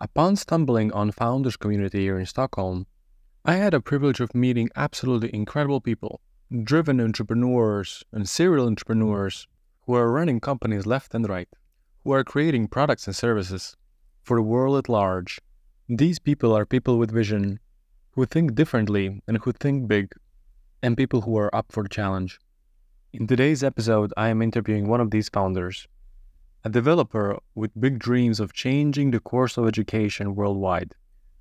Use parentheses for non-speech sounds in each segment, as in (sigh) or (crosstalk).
Upon stumbling on Founders Community here in Stockholm, I had a privilege of meeting absolutely incredible people, driven entrepreneurs and serial entrepreneurs who are running companies left and right, who are creating products and services for the world at large. These people are people with vision, who think differently and who think big, and people who are up for the challenge. In today's episode, I am interviewing one of these founders, a developer with big dreams of changing the course of education worldwide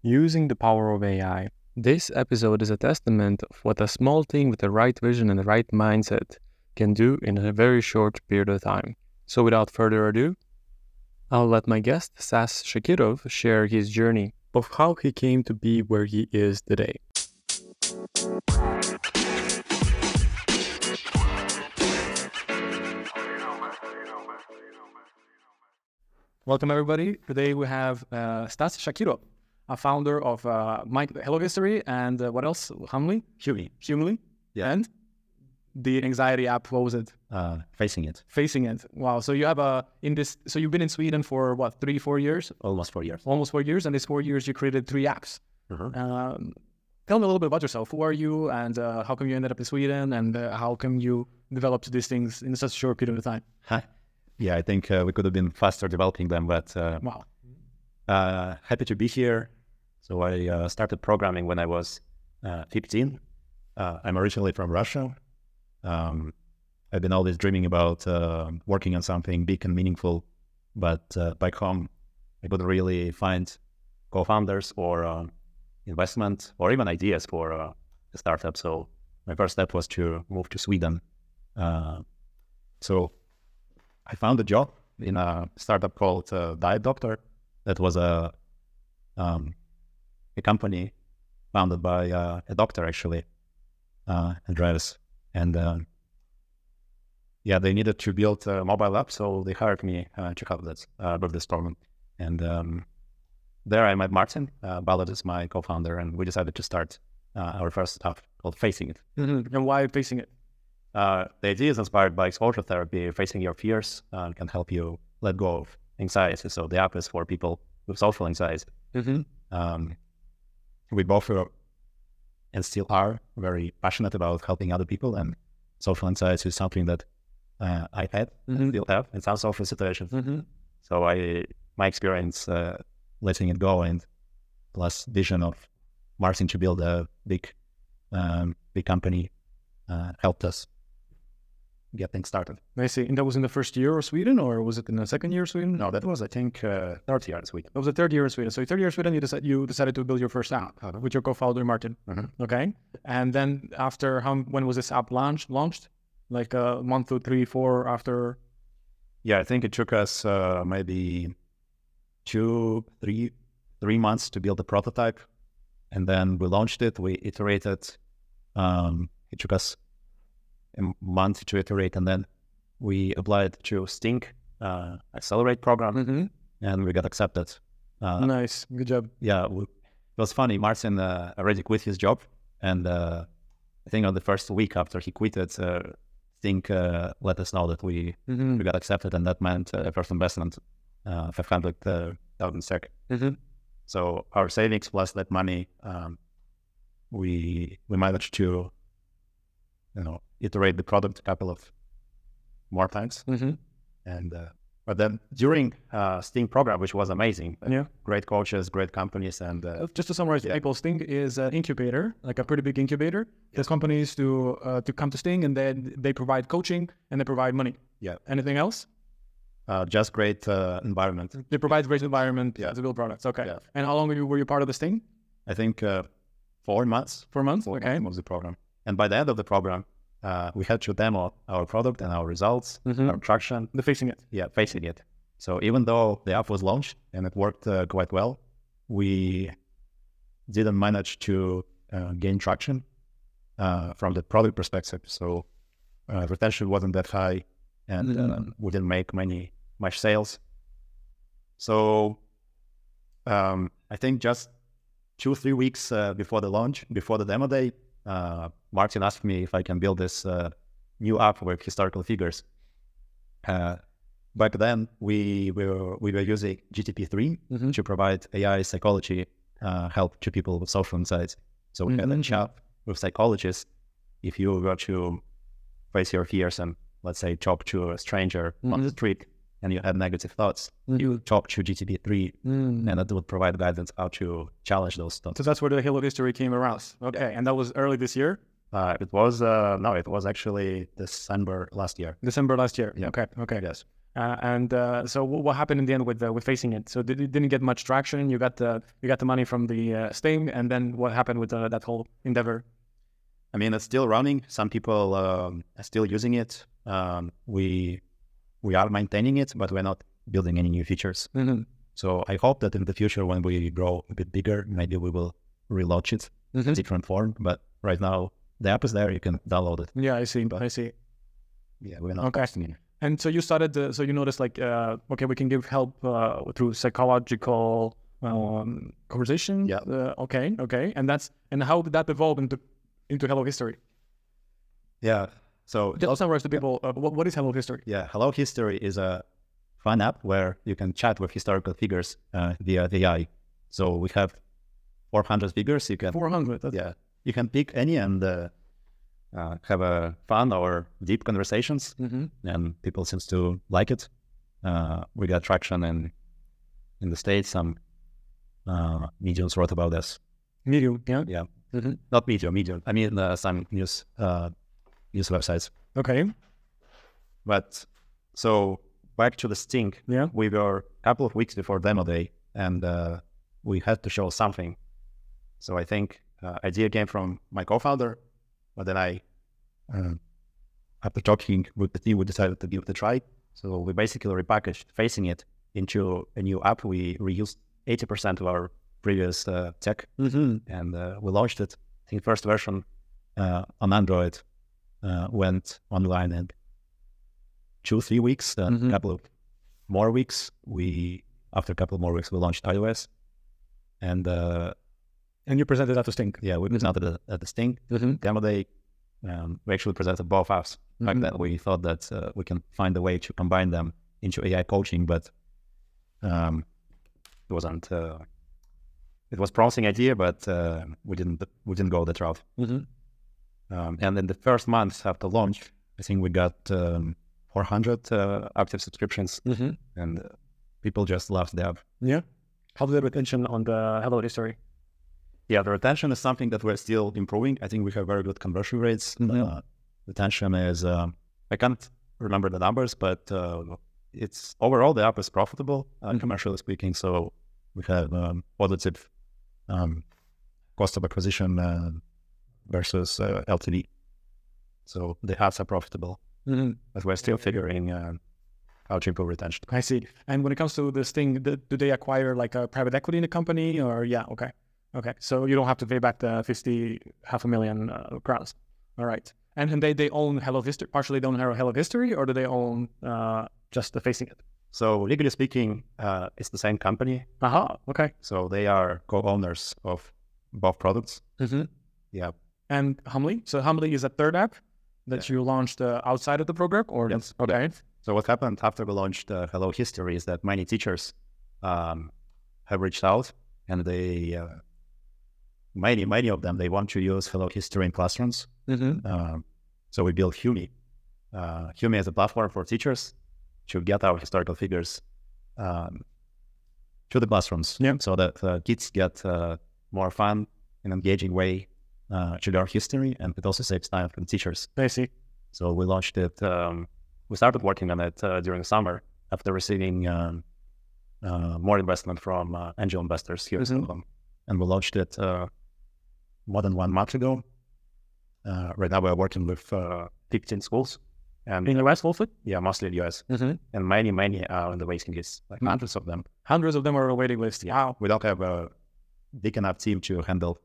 using the power of AI. This episode is a testament of what a small team with the right vision and the right mindset can do in a very short period of time. So, without further ado, I'll let my guest, Stas Shakirov, share his journey of how he came to be where he is today. Welcome, everybody. Today we have uh, Stas Shakiro, a founder of uh, Mind Hello History and uh, what else? Humly? Huey. Humly? Yeah. And the anxiety app, what was it? Uh, facing it Facing it. Wow. So you have a, in this, so you've been in Sweden for what, three, four years? almost four years. Almost four years. And these four years you created three apps. Mhm. Um, tell me a little bit about yourself. Who are you and uh, how come you ended up in Sweden and uh, how come you developed these things in such a short period of time? Huh. Yeah, I think uh, we could have been faster developing them, but uh, Wow. uh, happy to be here. So I uh, started programming when I was uh, 15. Uh, I'm originally from Russia. Um, I've been always dreaming about uh, working on something big and meaningful, but uh, back home, I couldn't really find co-founders or uh, investment or even ideas for uh, a startup. So my first step was to move to Sweden. Uh, so I found a job in a startup called uh, Diet Doctor. That was a um, a company founded by uh, a doctor actually, uh, Andreas, and uh, yeah, they needed to build a mobile app, so they hired me uh, to help this uh, with this problem. And um, there I met Martin. Uh, Ballard is my co-founder, and we decided to start uh, our first app called Facing It. Mhm. And why facing it? Uh, the idea is inspired by exposure therapy. Facing your fears uh, can help you let go of anxiety. So the app is for people with social anxiety. Mm-hmm. Um, we both are and still are very passionate about helping other people, and social anxiety is something that uh, I had Mhm. and still have in some social situations. Mm-hmm. So I, my experience uh, letting it go, and plus vision of Martin to build a big, um, big company, uh, helped us get things started. I see. And that was in the first year of Sweden or was it in the second year of Sweden? No, that was I think uh, third year in Sweden. That was the third year in Sweden. So third year in Sweden, you decided you decided to build your first app Uh-huh. with your co-founder Martin. Mhm. Okay, and then after how when was this app launched? Launched like a month or three, four after. Yeah, I think it took us uh, maybe two, three, three months to build the prototype, and then we launched it. We iterated. Um, it took us a month to iterate, and then we applied to Sting uh, Accelerate program, Mm-hmm. and we got accepted. Uh, nice, good job. Yeah, we, it was funny. Martin uh, already quit his job, and uh, I think on the first week after he quit it, uh, Sting uh, let us know that we Mm-hmm. we got accepted, and that meant uh, first investment, uh, five hundred thousand sec. Mm-hmm. So our savings plus that money, um, we we managed to, you know, iterate the product a couple of more times, Mm-hmm. and uh, but then during uh, Sting program, which was amazing, Yeah. great coaches, great companies, and uh, Uh, Just to summarize, Yeah. people, Sting is an incubator, like a pretty big incubator. There's companies to uh, to come to Sting, and then they provide coaching and they provide money. Yeah. Anything else? uh, just great uh, environment. They provide great environment Yeah. to build products. Okay. Yeah. And how long were you, were you part of the Sting? I think uh, four months. Four months. Four Okay. months was the program, and by the end of the program, uh, we had to demo our product and our results, Mhm. our traction, The facing it. yeah, facing it. So even though the app was launched and it worked uh, quite well, we didn't manage to uh, gain traction uh, from the product perspective. So uh, retention wasn't that high, and Mhm. we didn't make many much sales. So um, I think just two three weeks uh, before the launch, before the demo day, uh, Martin asked me if I can build this uh, new app with historical figures. Uh, back then we were we were using GTP3 Mhm. to provide AI psychology uh, help to people with social insights. So we had a Mhm. chat with psychologists. If you were to face your fears and let's say talk to a stranger on the Mhm. street and you had negative thoughts, you talk to GTP3 Mm. and that would provide guidance how to challenge those thoughts. So that's where the Hello History came around. Okay, and that was early this year, Uh, it was uh, no, it was actually December last year. December last year. Yeah. Okay, okay. Yes. Uh, and uh, so, wh- what happened in the end with uh, with facing it? So, did, it didn't get much traction. You got the you got the money from the uh, Sting, and then what happened with uh, that whole endeavor? I mean, it's still running. Some people um, are still using it. Um, we we are maintaining it, but we're not building any new features. Mm-hmm. So I hope that in the future, when we grow a bit bigger, maybe we will relaunch it Mm-hmm. in different form. But right now, the app is there. You can download it. Yeah, I see. I see. Yeah, we're not Okay. testing it. And so you started. The, so you noticed, like, uh, okay, we can give help uh, through psychological um, conversation. Yeah. Uh, okay. Okay. And that's and how did that evolve into into Hello History? Yeah. So Just summarize to people. Uh, what, what is Hello History? Yeah, Hello History is a fun app where you can chat with historical figures uh, via the AI. So we have 400 figures. You can Four hundred. yeah, you can pick any and uh, uh, have a fun or deep conversations, Mm-hmm. and people seems to like it. Uh, we got traction in in the states. Some uh, mediums wrote about this. Medium. Yeah. Yeah, Mm-hmm. not medium, medium. I mean uh, some news news websites. Okay. But so back to the Sting. Yeah. we were a couple of weeks before demo day and uh, we had to show something. So I think uh, idea came from my co-founder, but then I, uh, after talking with the team, we decided to give it a try. So we basically repackaged facing it into a new app. We reused 80% of our previous uh, tech Mm-hmm. and uh, we launched it. I think first version uh, on Android uh, went online in two, three weeks. A Mhm. couple of more weeks, we after a couple of more weeks we launched iOS, and uh, And you presented that to Sting. yeah, we presented it at the Sting Mm-hmm. demo day. Um, we actually presented both apps. Back Mhm. then, we thought that uh, we can find a way to combine them into AI coaching, but um, it wasn't. Uh, it was promising idea, but uh, we didn't we didn't go that route. Mm-hmm. Um, and in the first month after launch, I think we got um, 400 uh, active subscriptions, Mm-hmm. and uh, people just loved the app. Yeah. How's the retention on the Hello History? Yeah, the retention is something that we're still improving. I think we have very good conversion rates. Mhm. Uh, retention is, um, I can't remember the numbers, but uh, it's overall the app is profitable, uh, Mhm. commercially speaking. So we have um, positive um, cost of acquisition uh, versus uh, LTV. So the ads are profitable, Mm-hmm. but we're still figuring uh, how to improve retention. I see. And when it comes to this thing, th- do they acquire like a private equity in the company or yeah, okay. Okay. So you don't have to pay back the 50, half a million uh, crowns. All right. And, and they, they own Hello History, partially they own Hello History or do they own uh, just the facing it? So legally speaking, uh, it's the same company. Aha. Okay. So they are co-owners of both products. Mm-hmm. Yeah. And Humy. So Humy is a third app that you launched uh, outside of the program or Yes. okay. So what happened after we launched uh, Hello History is that many teachers um, have reached out and they, uh, many, many of them, they want to use Hello History in classrooms. Mm-hmm. Um, so we built Humy. Uh, Humy is a platform for teachers to get our historical figures um, to the classrooms Yeah. so that uh, kids get uh, more fun and engaging way uh, to learn history. And it also saves time for the teachers. I see. So we launched it. Um, we started working on it uh, during the summer after receiving um, uh, more investment from uh, angel investors here in Mhm. Stockholm, and we launched it uh, more than one month ago. Uh, right now, we're working with uh, 15 schools, and In the West also? yeah, mostly in the US, Mm-hmm. and many, many are on the waiting list, like Mhm. hundreds of them. Hundreds of them are on a waiting list. Wow. We don't have a big enough team to handle.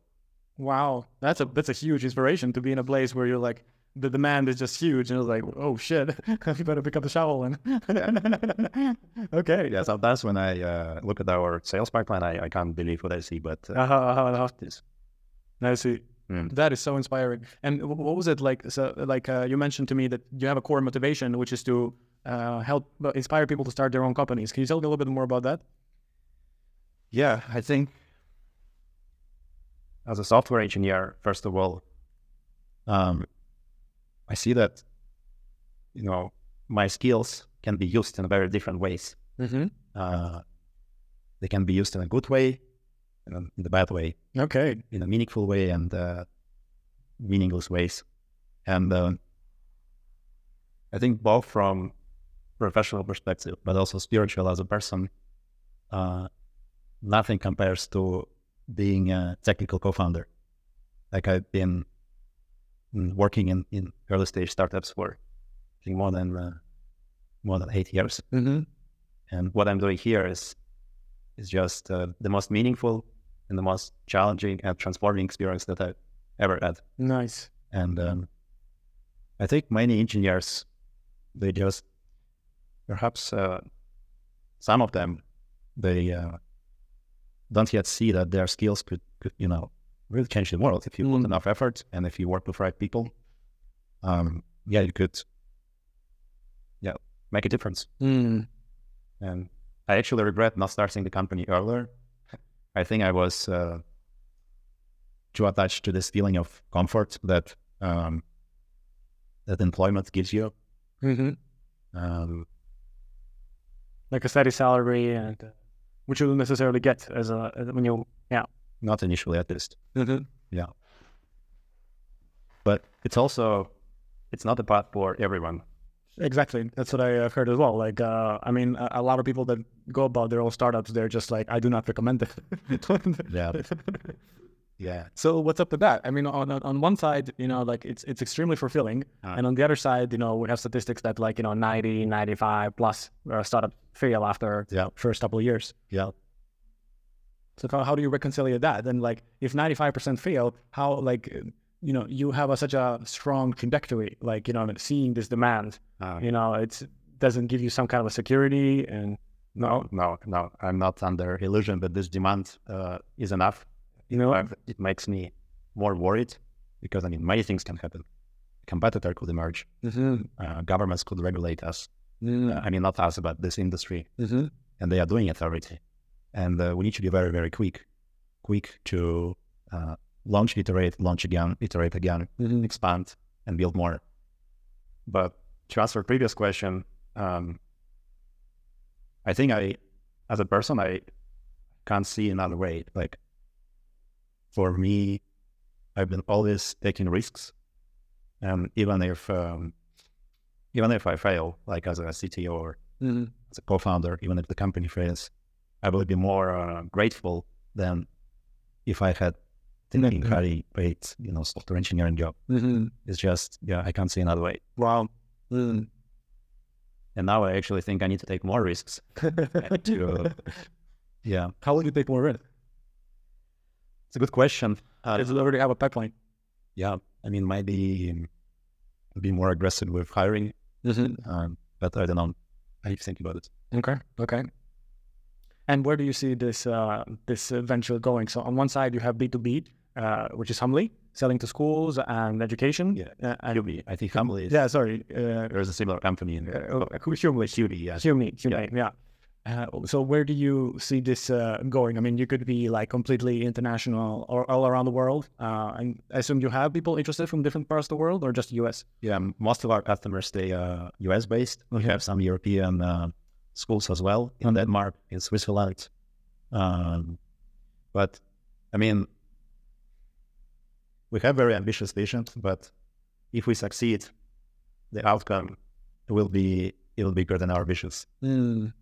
Wow, that's a that's a huge inspiration to be in a place where you're like the demand is just huge, and it's like, oh shit, (laughs) you better pick up the shovel and. (laughs) okay. Yeah, sometimes when I uh, look at our sales pipeline, I, I can't believe what I see, but uh, Uh-huh, uh-huh, uh-huh. this. I see. Mm. That is so inspiring. And wh- what was it like? So, like uh, you mentioned to me that you have a core motivation, which is to uh, help uh, inspire people to start their own companies. Can you tell me a little bit more about that? Yeah, I think as a software engineer, first of all, um, I see that you know my skills can be used in very different ways. Mm-hmm. Uh, they can be used in a good way, and in the bad way, Okay. in a meaningful way, and uh, meaningless ways. And uh, I think both from professional perspective, but also spiritual as a person, uh, nothing compares to being a technical co-founder. Like I've been mm, working in, in early stage startups for I think more than uh, more than eight years, Mm-hmm. and what I'm doing here is is just uh, the most meaningful and the most challenging and transforming experience that I've ever had. Nice. And um, I think many engineers, they just perhaps uh, some of them, they uh, don't yet see that their skills could, could, you know, really change the world if you put Mm. enough effort and if you work with right people. Um, yeah, you could, yeah, make a difference. Mm. And I actually regret not starting the company earlier. I think I was uh, too attached to this feeling of comfort that um, that employment gives you. Mm-hmm. Um, Like a steady salary, and uh, which you don't necessarily get as a as when you yeah. not initially, at least. Mm-hmm. But it's also it's not a path for everyone. Exactly. That's what I have heard as well. Like, uh, I mean, a, a lot of people that go about their own startups, they're just like, I do not recommend it. Yeah. (laughs) Yeah. So what's up with that? I mean, on on one side, you know, like it's it's extremely fulfilling, Uh. and on the other side, you know, we have statistics that like you know 90, 95 plus uh, startup fail after Yeah. first couple of years. Yeah. So how, how do you reconcile that? And like, if ninety five percent fail, how like you know you have a, such a strong trajectory, like you know, seeing this demand, Uh, you know, it doesn't give you some kind of a security and no, no, no. I'm not under illusion that this demand uh, is enough. You know, it makes me more worried because I mean, many things can happen. A competitor could emerge. mm-hmm. Uh, governments could regulate us. Uh, I mean, not us, but this industry, Mm-hmm. and they are doing it already. And uh, we need to be very, very quick, quick to uh, launch, iterate, launch again, iterate again, Mm-hmm. expand, and build more. But to answer previous question, um, I think I, as a person, I can't see another way. Like for me, I've been always taking risks, and even if um, even if I fail, like as a CTO or Mm-hmm. as a co-founder, even if the company fails, I will be more uh, grateful than if I had taken Mhm. very paid, you know, software engineering job. Mm-hmm. It's just, yeah, I can't see another way. Wow. Mm. And now I actually think I need to take more risks. (laughs) to, yeah, How will you take more risk? It's a good question. Uh, Does it already have a pipeline? yeah, I mean, maybe um, be more aggressive with hiring, Mm-hmm. um, but I don't know. I need to think about it. Okay. Okay. And where do you see this uh, this venture going? So on one side you have B two B, uh, which is Humbly, selling to schools and education. Yeah, Uh, and, I think Humbly is, yeah. Sorry. Uh, there's a similar company in there. uh, Humbly. Hubi, yeah. Human, yeah. Uh, so where do you see this uh, going? I mean, you could be like completely international or all around the world. Uh, and I assume you have people interested from different parts of the world, or just US? Yeah, most of our customers they are US based. We have some European uh, schools as well in Denmark, in Switzerland. Um, but I mean, we have very ambitious visions. But if we succeed, the outcome will be it will be bigger than our visions.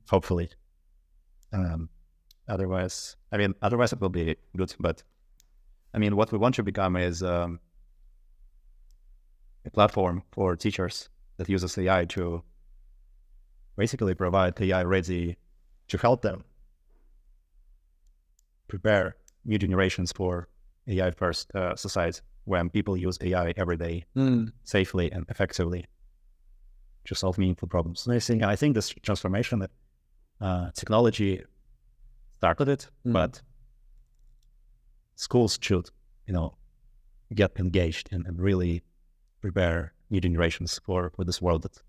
Hopefully. Um, otherwise, I mean, otherwise it will be good. But I mean, what we want to become is um, a platform for teachers that uses AI to basically provide AI ready to help them prepare new generations for AI first uh, society when people use AI every day Mm. safely and effectively to solve meaningful problems. I see. And I think this transformation that uh, technology started it, Mm. but schools should, you know, get engaged and, and really prepare new generations for, for this world that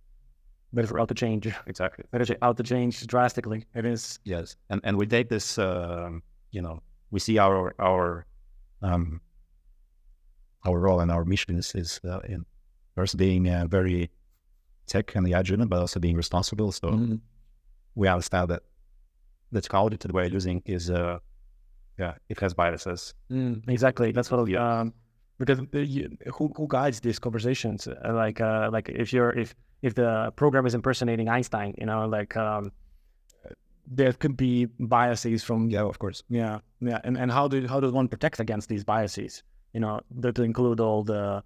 but it's about to change. Exactly. But it's about to change drastically. It is. Yes, and and we take this. um you know, we see our our um, our role and our mission is, is uh, in first being uh, very tech and AI driven, but also being responsible. So Mm-hmm. we understand that the technology that we're using is uh yeah it has biases. Mm, exactly. That's what. Yeah. Um, because the, you, who who guides these conversations? Uh, like uh, like if you're if if the program is impersonating Einstein, you know, like um, there could be biases from Yeah, of course. yeah yeah and and how do how does one protect against these biases? You know, that include all the.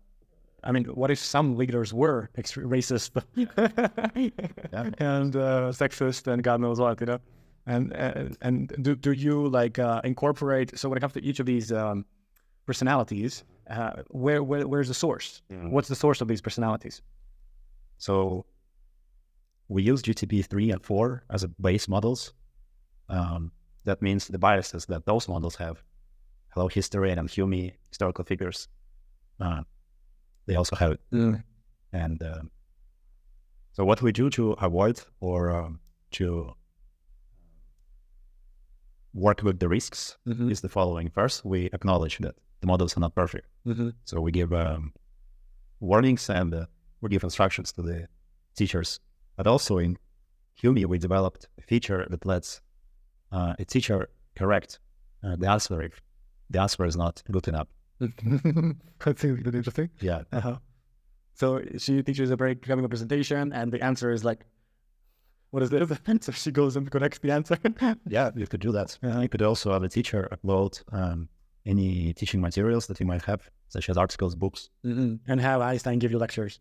I mean, what if some leaders were extre- racist (laughs) and uh, sexist and God knows what, you know? And and, and do, do you like uh, incorporate? So when it comes to each of these um, personalities, uh, where, where where's the source? Mm. What's the source of these personalities? So we use GTP three and four as a base models. Um, that means the biases that those models have. Hello History and Humy historical figures. Uh, they also have it. And um, so, what we do to avoid or um, to work with the risks Mm-hmm. is the following. First, we acknowledge that the models are not perfect. Mm-hmm. So, we give um, warnings and uh, we give instructions to the teachers. But also in Humy, we developed a feature that lets uh, a teacher correct uh, the answer if the answer is not good enough. (laughs) That's interesting. Yeah. Uh-huh. So she teaches a break having a presentation, and the answer is like, "What is this?" (laughs) So she goes and corrects the answer. (laughs) Yeah, you could do that. Yeah. You could also have a teacher upload um, any teaching materials that you might have, such as articles, books. And have Einstein give you lectures.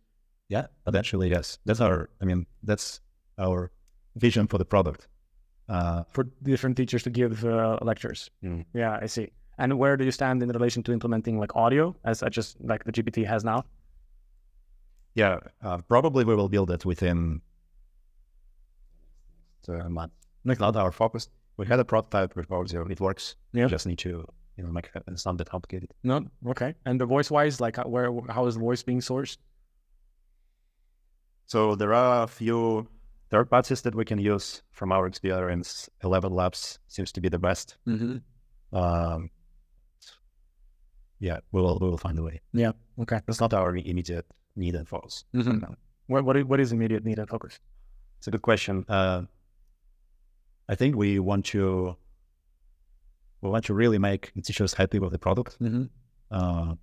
Yeah, eventually, yes. That's our, I mean, that's our vision for the product. Uh, for different teachers to give uh, lectures. Mm. Yeah, I see. And where do you stand in relation to implementing like audio, as such as like the GPT has now? yeah, uh, probably we will build it within a month. Like not our focus. We had a prototype with Power Zero. It works. Yeah. Just need to, you know, make it, it's not that complicated. No, okay. And the voice wise, like how- where how is the voice being sourced? So there are a few third parties that we can use from our experience. Eleven Labs seems to be the best. Mm-hmm. Um, yeah, we will we will find a way. Yeah. Okay. That's not our immediate need and focus. Mhm. No. What what is, what is immediate need and focus? It's a good question. Uh, I think we want to we want to really make teachers happy with the product. Mm-hmm. Uh,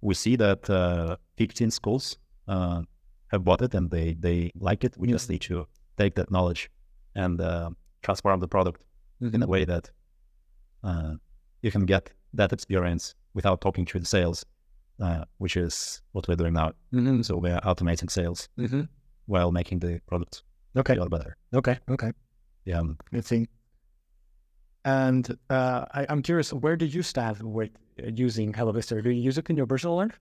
we see that uh, 15 schools uh, have bought it and they they like it. We just need to take that knowledge and uh, transform the product in a way that uh, you can get that experience without talking to the sales, uh, which is what we're doing now. Mm-hmm. So we're automating sales Mm-hmm. while making the product Okay. better. Okay. Okay. Yeah. um, Let's. And uh, I, I'm curious, where do you stand with uh, using Hello History? Do you use it in your personal life?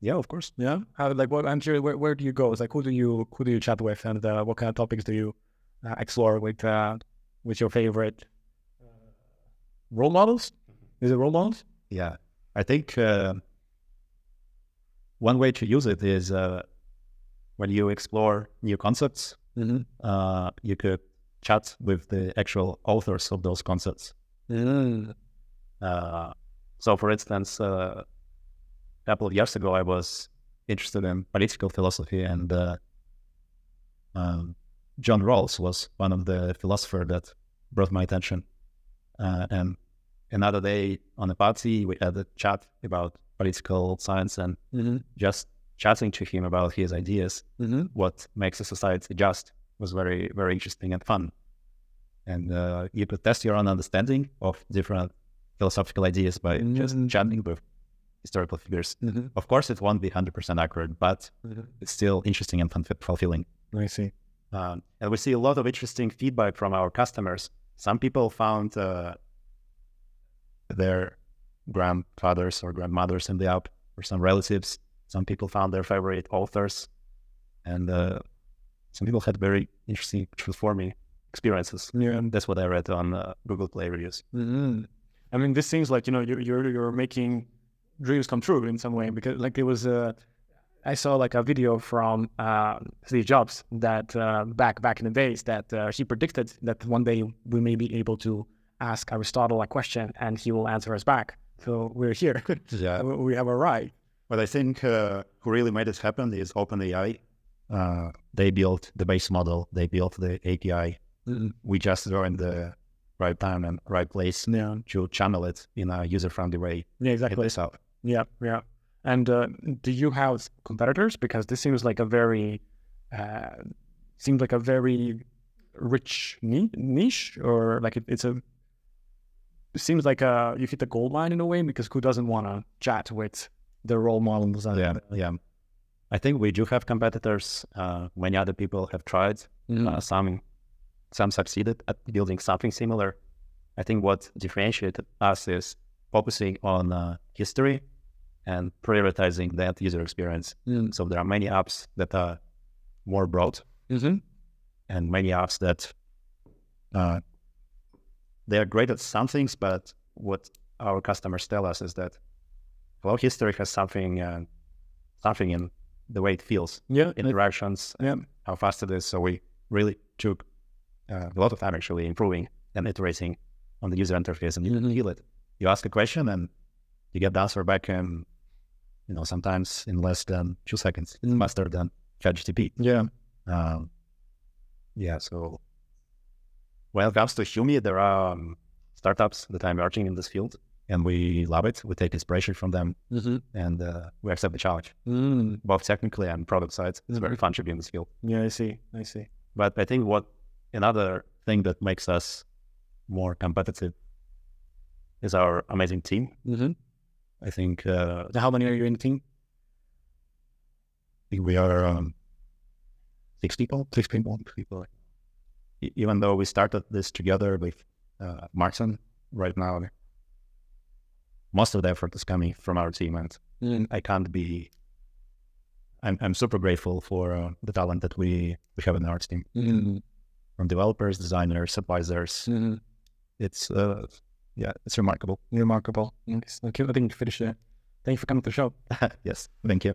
Yeah, of course. Yeah. How like what? I'm curious. Where, where do you go? It's like who do you who do you chat with, and uh, what kind of topics do you uh, explore with uh, with your favorite role models? Is it models? Yeah. I think uh, one way to use it is uh, when you explore new concepts, Mm-hmm. uh, you could chat with the actual authors of those concepts. Mm. Uh, so, for instance, uh, a couple of years ago, I was interested in political philosophy, and uh, um, John Rawls was one of the philosophers that brought my attention. Uh, and another day on a party, we had a chat about political science, and Mm-hmm. just chatting to him about his ideas, Mm-hmm. what makes a society just, was very, very interesting and fun. And uh, you could test your own understanding of different philosophical ideas by just Mm. chatting with historical figures. Mm-hmm. Of course, it won't be 100% accurate, but it's still interesting and fun- fulfilling. I see. Um, and we see a lot of interesting feedback from our customers. Some people found uh, their grandfathers or grandmothers in the app, or some relatives. Some people found their favorite authors, and uh, some people had very interesting, transforming experiences. Yeah. And that's what I read on uh, Google Play reviews. Mm-hmm. I mean, this seems like you know you're you're, you're making dreams come true in some way because like it was uh, I saw like a video from uh, Steve Jobs that uh, back back in the days that uh, he predicted that one day we may be able to ask Aristotle a question and he will answer us back. So we're here. (laughs) Yeah. We- have arrived. But I think uh, who really made this happen is OpenAI. Uh, they built the base model. They built the API. We just were in the right time and right place Yeah. to channel it in a user-friendly way. Yeah, exactly. up. Yeah, yeah. And uh, do you have competitors? Because this seems like a very, uh, seems like a very rich ni- niche, or like it, it's a. It seems like uh you hit the gold mine in a way because who doesn't want to chat with the role models? Yeah, yeah. I think we do have competitors. Uh, many other people have tried. Uh, some some succeeded at building something similar. I think what differentiated us is focusing on uh, history and prioritizing that user experience. Mm. So there are many apps that are more broad Mm-hmm. and many apps that uh, they are great at some things, but what our customers tell us is that Hello History has something uh, something in the way it feels, Yeah, it- interactions, yeah. how fast it is. So we really took uh, a lot of time actually improving and iterating on the user interface, and you Mhm. feel it. You ask a question and you get the answer back in, you know, sometimes in less than two seconds. It's faster than ChatGPT. Yeah. Um, yeah, so when it comes to Humy, there are um, startups that are emerging in this field, and we love it. We take inspiration from them, Mm-hmm. and uh, we accept the challenge, Mm. both technically and product sides. It's very fun to be in this field. Yeah, I see. I see. But I think what another thing that makes us more competitive is our amazing team. Mm-hmm. I think, uh, how many are you in the team? I think we are um, six people. Six people. people even though we started this together with uh, Martin right now, most of the effort is coming from our team, and mm. I can't be. I'm, I'm super grateful for uh, the talent that we, we have in our team, mm. from developers, designers, advisors. Mm. It's uh, yeah, it's remarkable. Remarkable. Yes. Okay, I think we finished there. Thank you for coming to the show. (laughs) yes, thank you.